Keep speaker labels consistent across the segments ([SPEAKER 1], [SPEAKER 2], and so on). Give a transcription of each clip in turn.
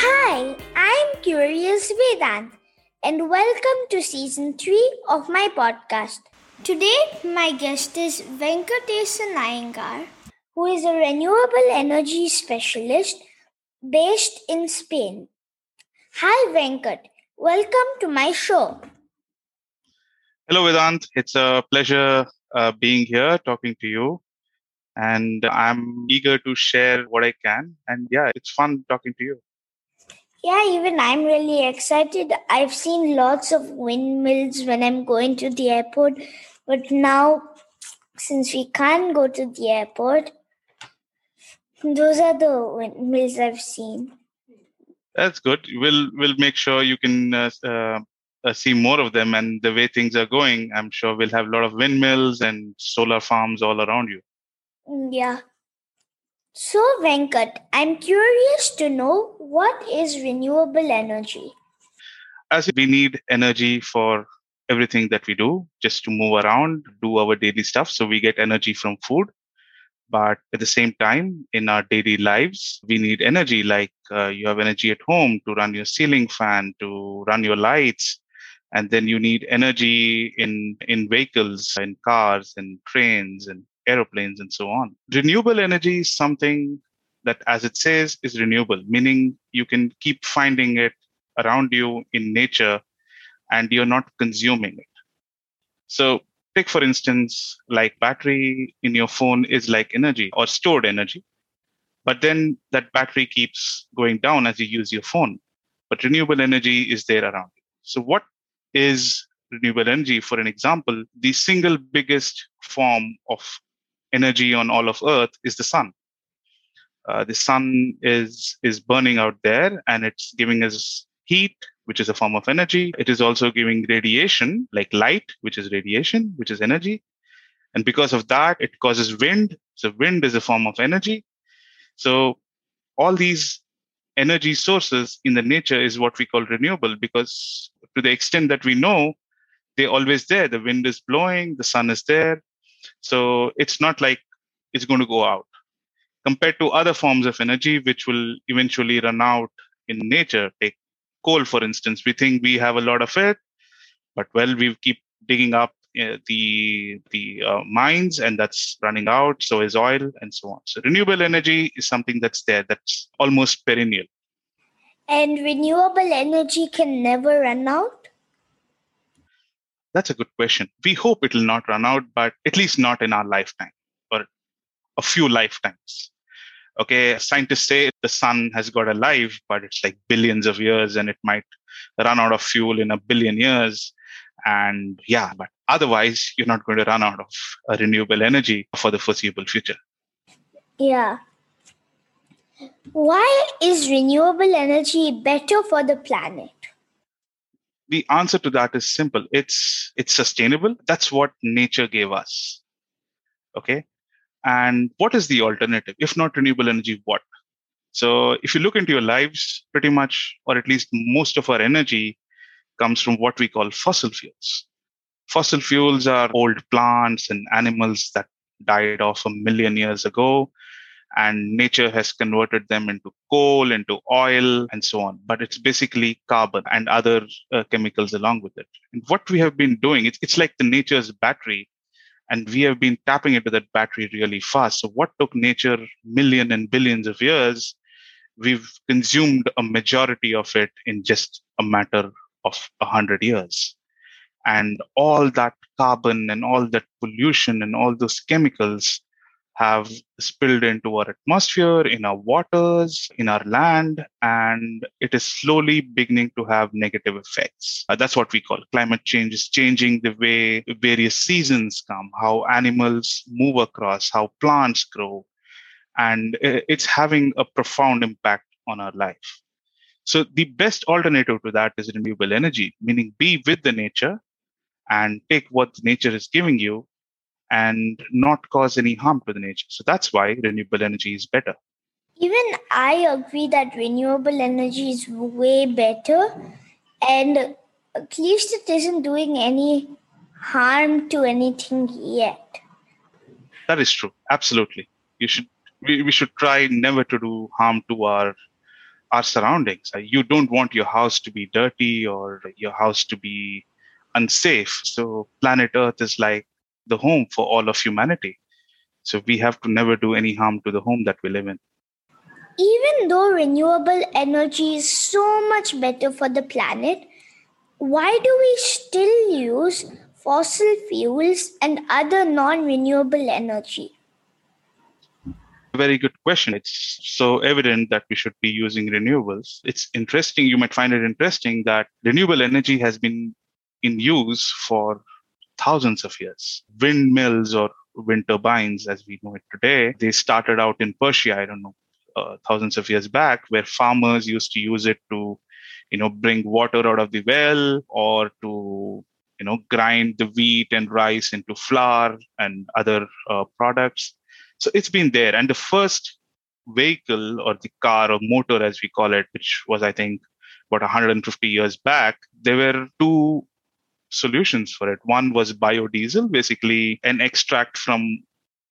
[SPEAKER 1] Hi, I'm Curious Vedanth, and welcome to season 3 of my podcast. Today, my guest is Venkatesan Iyengar, who is a renewable energy specialist based in Spain. Hi, Venkat. Welcome to my show.
[SPEAKER 2] Hello, Vedanth. It's a pleasure uh, being here talking to you. And I'm eager to share what I can. And yeah, it's fun talking to you.
[SPEAKER 1] Yeah, even I'm really excited. I've seen lots of windmills when I'm going to the airport, but now, since we can't go to the airport, those are the windmills I've seen.
[SPEAKER 2] That's good. We'll we'll make sure you can uh, uh, uh, see more of them. And the way things are going, I'm sure we'll have a lot of windmills and solar farms all around you.
[SPEAKER 1] Mm, Yeah. So, Venkat, I'm curious to know what is renewable energy?
[SPEAKER 2] As we need energy for everything that we do, just to move around, do our daily stuff. So we get energy from food. But at the same time, in our daily lives, we need energy. Like uh, you have energy at home to run your ceiling fan, to run your lights, and then you need energy in in vehicles, in cars, and trains, and aeroplanes, and so on. Renewable energy is something that, as it says, is renewable, meaning you can keep finding it around you in nature, and you're not consuming it. So take for instance like battery in your phone is like energy or stored energy but then that battery keeps going down as you use your phone but renewable energy is there around you so what is renewable energy for an example the single biggest form of energy on all of earth is the sun uh, the sun is is burning out there and it's giving us heat which is a form of energy. It is also giving radiation, like light, which is radiation, which is energy. And because of that, it causes wind. So wind is a form of energy. So all these energy sources in the nature is what we call renewable because to the extent that we know, they're always there. The wind is blowing, the sun is there. So it's not like it's going to go out compared to other forms of energy, which will eventually run out in nature. Take coal, for instance. We think we have a lot of it, but well, we keep digging up the the uh, mines, and that's running out. So is oil, and so on. So renewable energy is something that's there, that's almost perennial.
[SPEAKER 1] And renewable energy can never run out?
[SPEAKER 2] That's a good question. We hope it will not run out, but at least not in our lifetime or a few lifetimes. Okay, scientists say the sun has got a life, but it's like billions of years and it might run out of fuel in a billion years. And yeah, but otherwise, you're not going to run out of uh, renewable energy for the foreseeable future.
[SPEAKER 1] Yeah. Why is renewable energy better for the planet?
[SPEAKER 2] The answer to that is simple. It's it's sustainable. That's what nature gave us. Okay. And what is the alternative? If not renewable energy, what? So if you look into your lives, pretty much, or at least most of our energy comes from what we call fossil fuels. Fossil fuels are old plants and animals that died off a million years ago, and nature has converted them into coal, into oil, and so on. But it's basically carbon and other uh, chemicals along with it. And what we have been doing, it's, it's like the nature's battery and we have been tapping into that battery really fast so what took nature million and billions of years we've consumed a majority of it in just a matter of 100 years and all that carbon and all that pollution and all those chemicals have spilled into our atmosphere, in our waters, in our land, and it is slowly beginning to have negative effects. Uh, that's what we call climate change is changing the way various seasons come, how animals move across, how plants grow, and it's having a profound impact on our life. So the best alternative to that is renewable energy, meaning be with the nature and take what nature is giving you and not cause any harm to the nature. So that's why renewable energy is better.
[SPEAKER 1] Even I agree that renewable energy is way better, and at least it isn't doing any harm to anything yet.
[SPEAKER 2] That is true. Absolutely. You should we, we should try never to do harm to our our surroundings. Uh, you don't want your house to be dirty or your house to be unsafe. So planet Earth is like the home for all of humanity. So we have to never do any harm to the home that we live in.
[SPEAKER 1] Even though renewable energy is so much better for the planet, why do we still use fossil fuels and other non renewable energy?
[SPEAKER 2] Very good question. It's so evident that we should be using renewables. It's interesting. You might find it interesting that renewable energy has been in use for thousands of years. Windmills or wind turbines, as we know it today, they started out in Persia, I don't know, uh, thousands of years back, where farmers used to use it to, you know, bring water out of the well or to, you know, grind the wheat and rice into flour and other uh, products. So it's been there. And the first vehicle or the car or motor, as we call it, which was, I think, about 150 years back, there were two solutions for it. One was biodiesel, basically an extract from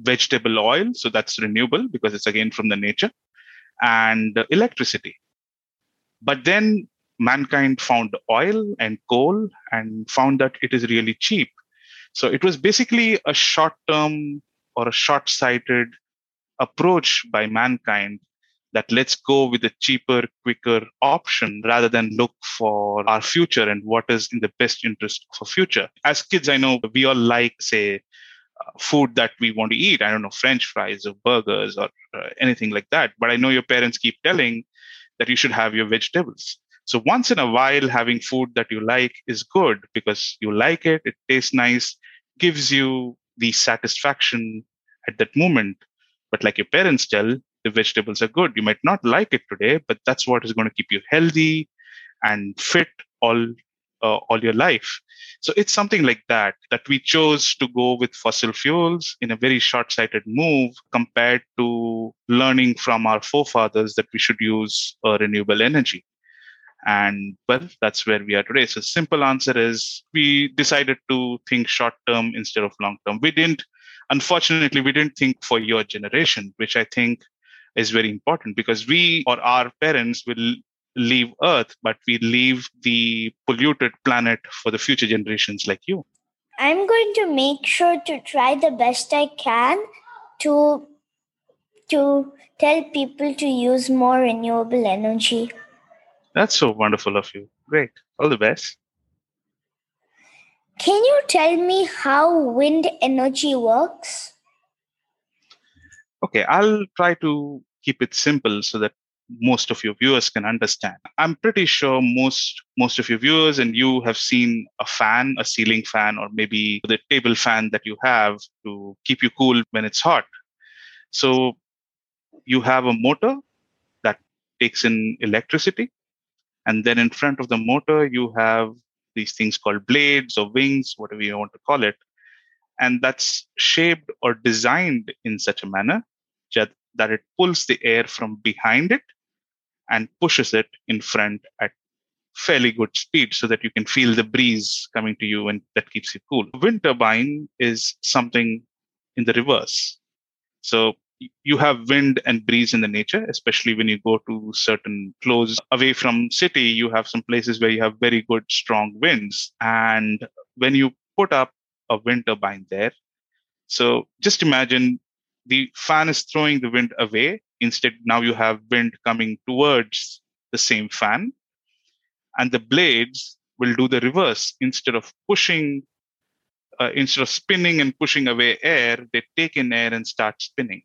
[SPEAKER 2] vegetable oil. So that's renewable because it's again from the nature and electricity. But then mankind found oil and coal and found that it is really cheap. So it was basically a short term or a short sighted approach by mankind that let's go with a cheaper, quicker option rather than look for our future and what is in the best interest for future. As kids, I know we all like, say, uh, food that we want to eat. I don't know, French fries or burgers or uh, anything like that. But I know your parents keep telling that you should have your vegetables. So once in a while, having food that you like is good because you like it, it tastes nice, gives you the satisfaction at that moment. But like your parents tell, the vegetables are good. You might not like it today, but that's what is going to keep you healthy and fit all uh, all your life. So it's something like that that we chose to go with fossil fuels in a very short-sighted move compared to learning from our forefathers that we should use uh, renewable energy. And well, that's where we are today. So simple answer is we decided to think short term instead of long term. We didn't, unfortunately, we didn't think for your generation, which I think is very important because we or our parents will leave Earth, but we leave the polluted planet for the future generations like you.
[SPEAKER 1] I'm going to make sure to try the best I can to to tell people to use more renewable energy.
[SPEAKER 2] That's so wonderful of you. Great. All the best.
[SPEAKER 1] Can you tell me how wind energy works?
[SPEAKER 2] Okay, I'll try to keep it simple so that most of your viewers can understand. I'm pretty sure most most of your viewers and you have seen a fan, a ceiling fan, or maybe the table fan that you have to keep you cool when it's hot. So you have a motor that takes in electricity, and then in front of the motor you have these things called blades or wings, whatever you want to call it, and that's shaped or designed in such a manner that, that it pulls the air from behind it and pushes it in front at fairly good speed so that you can feel the breeze coming to you and that keeps you cool. Wind turbine is something in the reverse. So you have wind and breeze in the nature, especially when you go to certain close away from city, you have some places where you have very good strong winds. And when you put up a wind turbine there, so just imagine the fan is throwing the wind away. Instead, now you have wind coming towards the same fan. And the blades will do the reverse. Instead of pushing, uh, instead of spinning and pushing away air, they take in air and start spinning.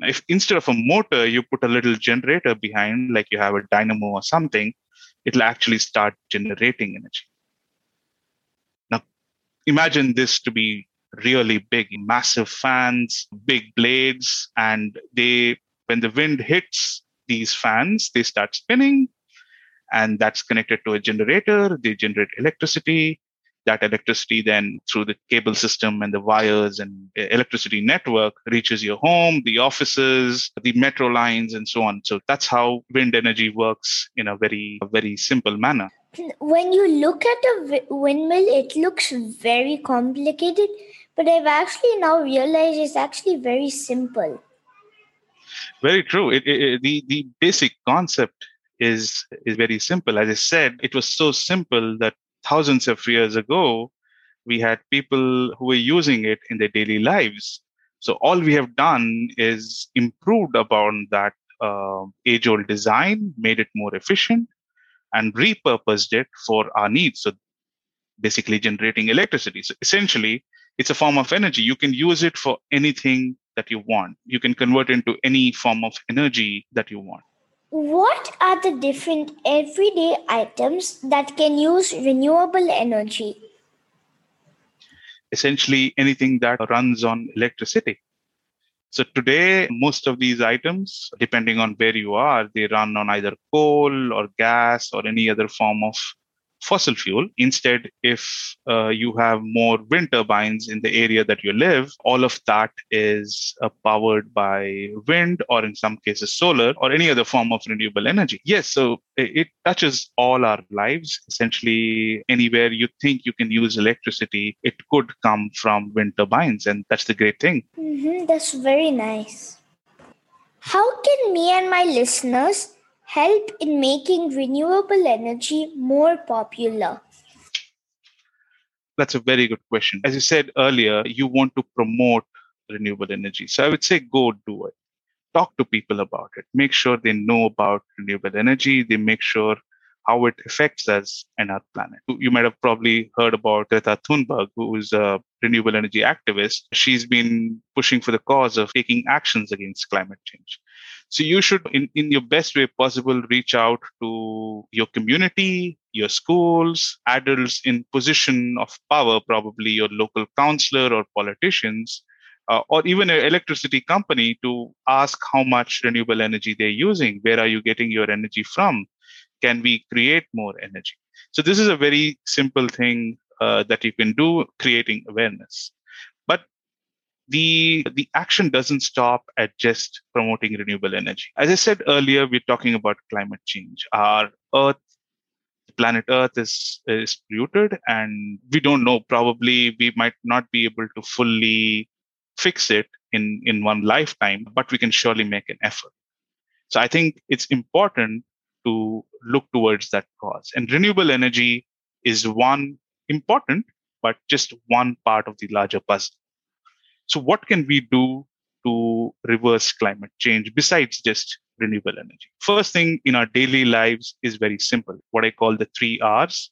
[SPEAKER 2] If instead of a motor, you put a little generator behind, like you have a dynamo or something, it'll actually start generating energy. Now, imagine this to be really big, massive fans, big blades, and they, when the wind hits these fans, they start spinning, and that's connected to a generator. They generate electricity. That electricity then through the cable system and the wires and electricity network reaches your home, the offices, the metro lines, and so on. So that's how wind energy works in a very, very simple manner.
[SPEAKER 1] when you look at a windmill, it looks very complicated, but I've actually now realized it's actually very simple.
[SPEAKER 2] Very true. It, it, the the basic concept is is very simple. As I said, it was so simple that thousands of years ago, we had people who were using it in their daily lives. So all we have done is improved upon that uh, age-old design, made it more efficient, and repurposed it for our needs. So basically generating electricity. So essentially, it's a form of energy. You can use it for anything that you want. You can convert into any form of energy that you want.
[SPEAKER 1] What are the different everyday items that can use renewable energy?
[SPEAKER 2] Essentially, anything that runs on electricity. So today, most of these items, depending on where you are, they run on either coal or gas or any other form of fossil fuel. Instead, if uh, you have more wind turbines in the area that you live, all of that is uh, powered by wind or in some cases solar or any other form of renewable energy. Yes, so it, touches all our lives. Essentially, anywhere you think you can use electricity, it could come from wind turbines. And that's the great thing.
[SPEAKER 1] Mm-hmm, that's very nice. How can me and my listeners help in making renewable energy more popular?
[SPEAKER 2] That's a very good question. As you said earlier, you want to promote renewable energy. So I would say go do it. Talk to people about it. Make sure they know about renewable energy. They make sure how it affects us and our planet. You might have probably heard about Greta Thunberg, who is a renewable energy activist. She's been pushing for the cause of taking actions against climate change. So you should, in, in your best way possible, reach out to your community, your schools, adults in position of power, probably your local counselor or politicians, uh, or even an electricity company to ask how much renewable energy they're using. Where are you getting your energy from? Can we create more energy? So this is a very simple thing uh, that you can do, creating awareness. But the the action doesn't stop at just promoting renewable energy. As i said earlier we're talking about climate change. Our earth planet earth is is polluted and we don't know probably we might not be able to fully fix it in in one lifetime but we can surely make an effort. So i think it's important to look towards that cause and renewable energy is one important but just one part of the larger puzzle so, what can we do to reverse climate change besides just renewable energy? First thing in our daily lives is very simple what I call the three R's.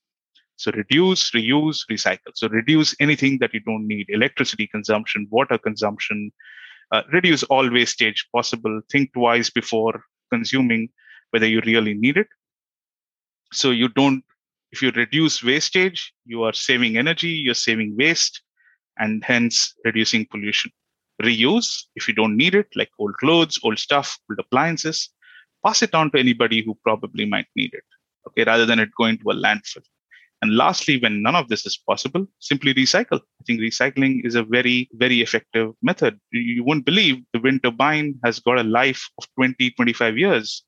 [SPEAKER 2] So, reduce, reuse, recycle. So, reduce anything that you don't need electricity consumption, water consumption, uh, reduce all wastage possible. Think twice before consuming whether you really need it. So, you don't if you reduce wastage, you are saving energy, you're saving waste, and hence reducing pollution. Reuse, if you don't need it, like old clothes, old stuff, old appliances, pass it on to anybody who probably might need it, okay, rather than it going to a landfill. And lastly, when none of this is possible, simply recycle. I think recycling is a very, very effective method. You won't believe the wind turbine has got a life of 20, 25 years.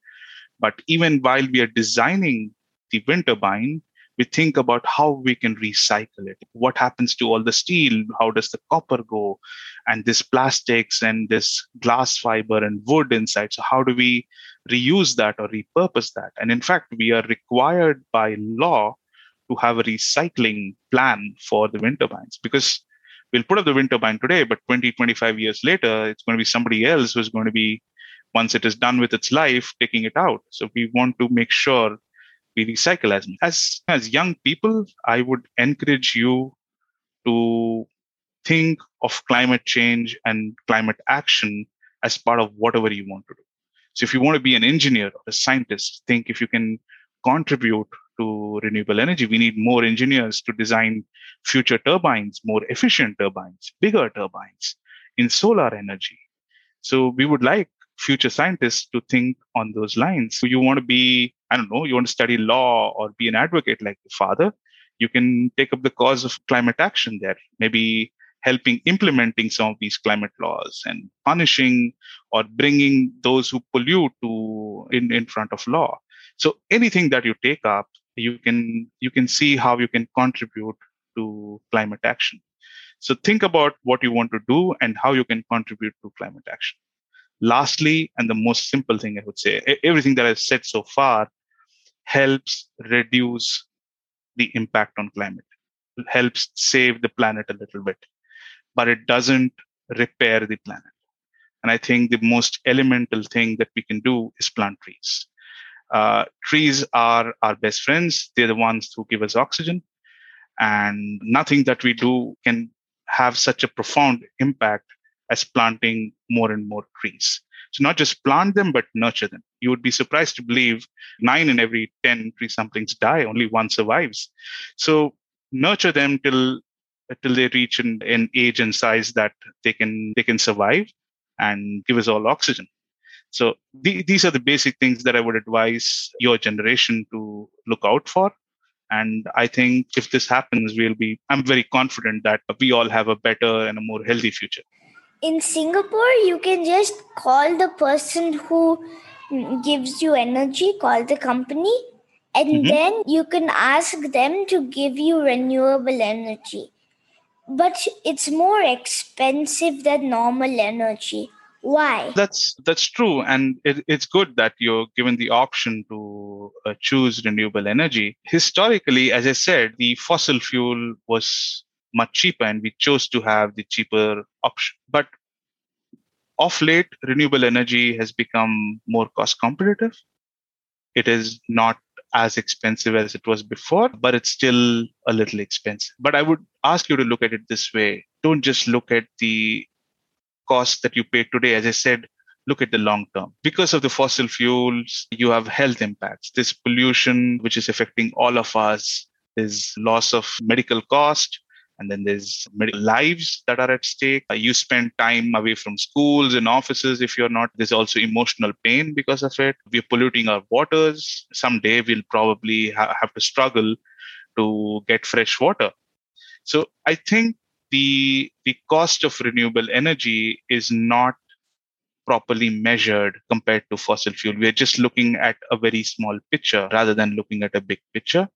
[SPEAKER 2] But even while we are designing the wind turbine, we think about how we can recycle it. What happens to all the steel? How does the copper go? And this plastics and this glass fiber and wood inside. So how do we reuse that or repurpose that? And in fact we are required by law to have a recycling plan for the wind turbines. Because we'll put up the wind turbine today but 20 25 years later it's going to be somebody else who's going to be once it is done with its life taking it out. So we want to make sure recycle as as as young people i would encourage you to think of climate change and climate action as part of whatever you want to do. So if you want to be an engineer or a scientist think if you can contribute to renewable energy. We need more engineers to design future turbines more efficient turbines bigger turbines in solar energy. So we would like future scientists to think on those lines. So you want to be, I don't know, you want to study law or be an advocate like your father, you can take up the cause of climate action there, maybe helping implementing some of these climate laws and punishing or bringing those who pollute to in, in front of law. So anything that you take up you can you can see how you can contribute to climate action. So think about what you want to do and how you can contribute to climate action. Lastly, and the most simple thing I would say, everything that I've said so far helps reduce the impact on climate, it helps save the planet a little bit, but it doesn't repair the planet. And I think the most elemental thing that we can do is plant trees. Uh, trees are our best friends. They're the ones who give us oxygen. And nothing that we do can have such a profound impact as planting more and more trees. Not just plant them, but nurture them. You would be surprised to believe nine in every 10 tree samplings die, only one survives. So nurture them till till they reach an, an age and size that they can they can survive and give us all oxygen. So the, these are the basic things that I would advise your generation to look out for. And I think if this happens, we'll be, I'm very confident that we all have a better and a more healthy future.
[SPEAKER 1] In Singapore, you can just call the person who gives you energy, call the company, and mm-hmm. then you can ask them to give you renewable energy. But it's more expensive than normal energy. Why?
[SPEAKER 2] That's that's true, and it, it's good that you're given the option to uh, choose renewable energy. Historically, as I said, the fossil fuel was much cheaper, and we chose to have the cheaper option. But of late, renewable energy has become more cost competitive. It is not as expensive as it was before, but it's still a little expensive. But I would ask you to look at it this way. Don't just look at the cost that you pay today, as I said, look at the long term. Because of the fossil fuels, you have health impacts. This pollution, which is affecting all of us, is loss of medical cost, and then there's lives that are at stake. Uh, you spend time away from schools and offices if you're not. There's also emotional pain because of it. We're polluting our waters. Someday we'll probably ha- have to struggle to get fresh water. So I think the the cost of renewable energy is not properly measured compared to fossil fuel. We're just looking at a very small picture rather than looking at a big picture.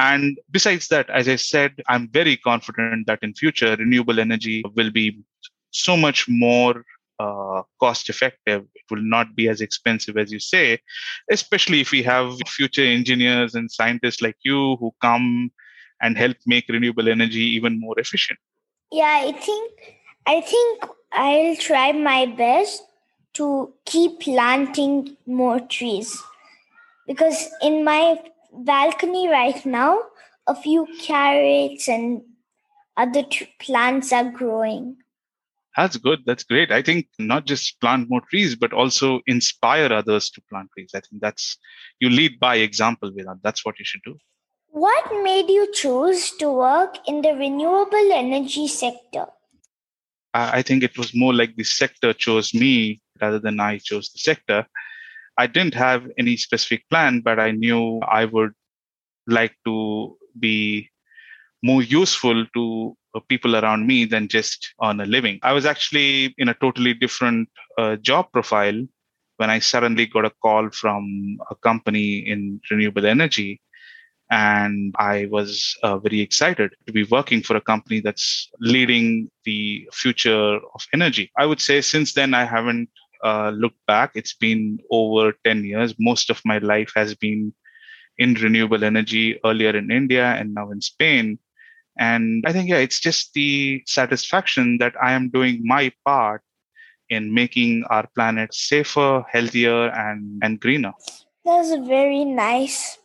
[SPEAKER 2] And besides that, as I said, I'm very confident that in future renewable energy will be so much more uh, cost effective. It will not be as expensive as you say, especially if we have future engineers and scientists like you who come and help make renewable energy even more efficient.
[SPEAKER 1] Yeah, I think I think I'll try my best to keep planting more trees because in my balcony right now a few carrots and other t- plants are growing
[SPEAKER 2] that's good that's great i think not just plant more trees but also inspire others to plant trees i think that's you lead by example Vedanth. that's what you should do
[SPEAKER 1] what made you choose to work in the renewable energy sector?
[SPEAKER 2] I think it was more like the sector chose me rather than I chose the sector. I didn't have any specific plan, but I knew I would like to be more useful to uh, people around me than just on a living. I was actually in a totally different uh, job profile when I suddenly got a call from a company in renewable energy and I was uh, very excited to be working for a company that's leading the future of energy. I would say since then, I haven't uh, looked back. It's been over 10 years. Most of my life has been in renewable energy, earlier in India and now in Spain. And I think, yeah, it's just the satisfaction that I am doing my part in making our planet safer, healthier, and, and greener.
[SPEAKER 1] That's very nice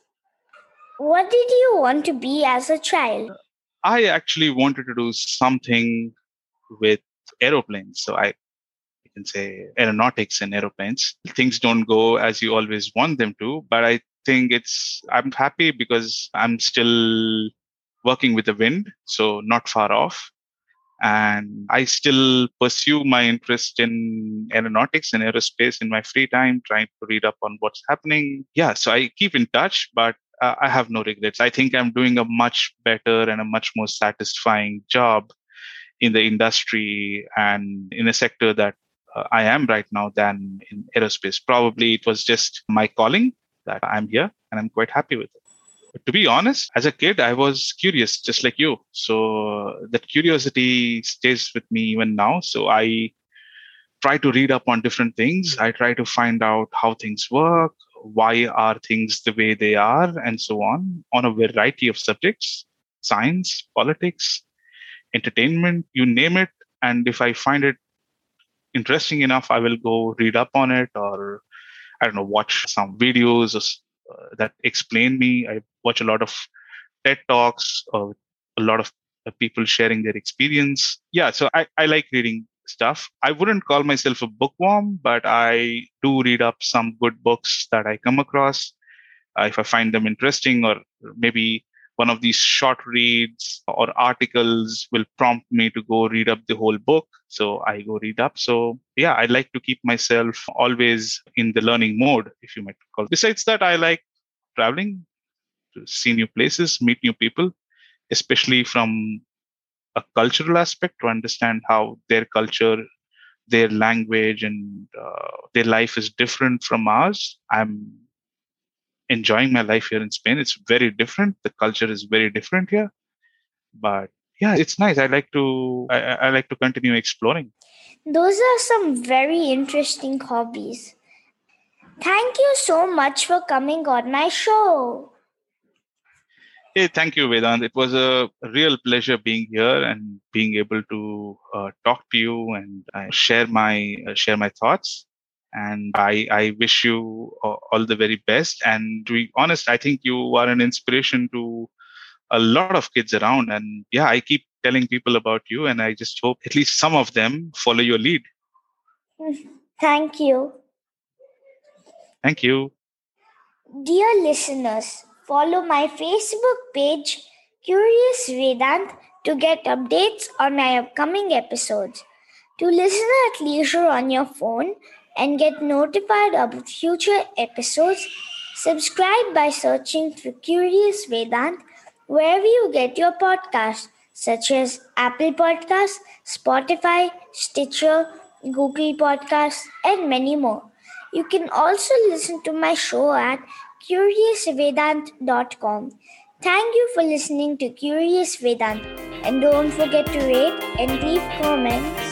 [SPEAKER 1] what did you want to be as a child?
[SPEAKER 2] I actually wanted to do something with aeroplanes. So I can say aeronautics and aeroplanes. Things don't go as you always want them to, but I think it's, I'm happy because I'm still working with the wind, so not far off. And I still pursue my interest in aeronautics and aerospace in my free time, trying to read up on what's happening. Yeah, so I keep in touch, but uh, I have no regrets. I think I'm doing a much better and a much more satisfying job in the industry and in a sector that I am right now than in aerospace. Probably it was just my calling that I'm here and I'm quite happy with it. to be honest, as a kid, I was curious, just like you. So that curiosity stays with me even now. So I try to read up on different things. I try to find out how things work, why are things the way they are, and so on, on a variety of subjects science, politics, entertainment, you name it. And if I find it interesting enough, I will go read up on it or, I don't know, watch some videos uh, that explain me. I watch a lot of TED Talks or a lot of people sharing their experience. Yeah, so I, I like reading stuff. I wouldn't call myself a bookworm, but I do read up some good books that I come across. Uh, if I find them interesting, or maybe one of these short reads or articles will prompt me to go read up the whole book. So I go read up. So yeah, I like to keep myself always in the learning mode, if you might call. It. Besides that, I like traveling to see new places, meet new people, especially from a cultural aspect to understand how their culture, their language, and uh, their life is different from ours. I'm enjoying my life here in Spain. It's very different. The culture is very different here, but yeah, it's nice. I like to I, I like to continue exploring.
[SPEAKER 1] Those are some very interesting hobbies. Thank you so much for coming on my show.
[SPEAKER 2] Hey, thank you, Vedanth. It was a real pleasure being here and being able to uh, talk to you and uh, share my uh, share my thoughts. And I, I wish you uh, all the very best. And to be honest, I think you are an inspiration to a lot of kids around. And yeah, I keep telling people about you, and I just hope at least some of them follow your lead.
[SPEAKER 1] Thank you.
[SPEAKER 2] Thank you.
[SPEAKER 1] Dear listeners, follow my Facebook page, Curious Vedanth, to get updates on my upcoming episodes. To listen at leisure on your phone, and get notified about future episodes, subscribe by searching for Curious Vedanth wherever you get your podcasts, such as Apple Podcasts, Spotify, Stitcher, Google Podcasts, and many more. You can also listen to my show at curiousvedanth.com. Thank you for listening to Curious Vedanth and don't forget to rate and leave comments.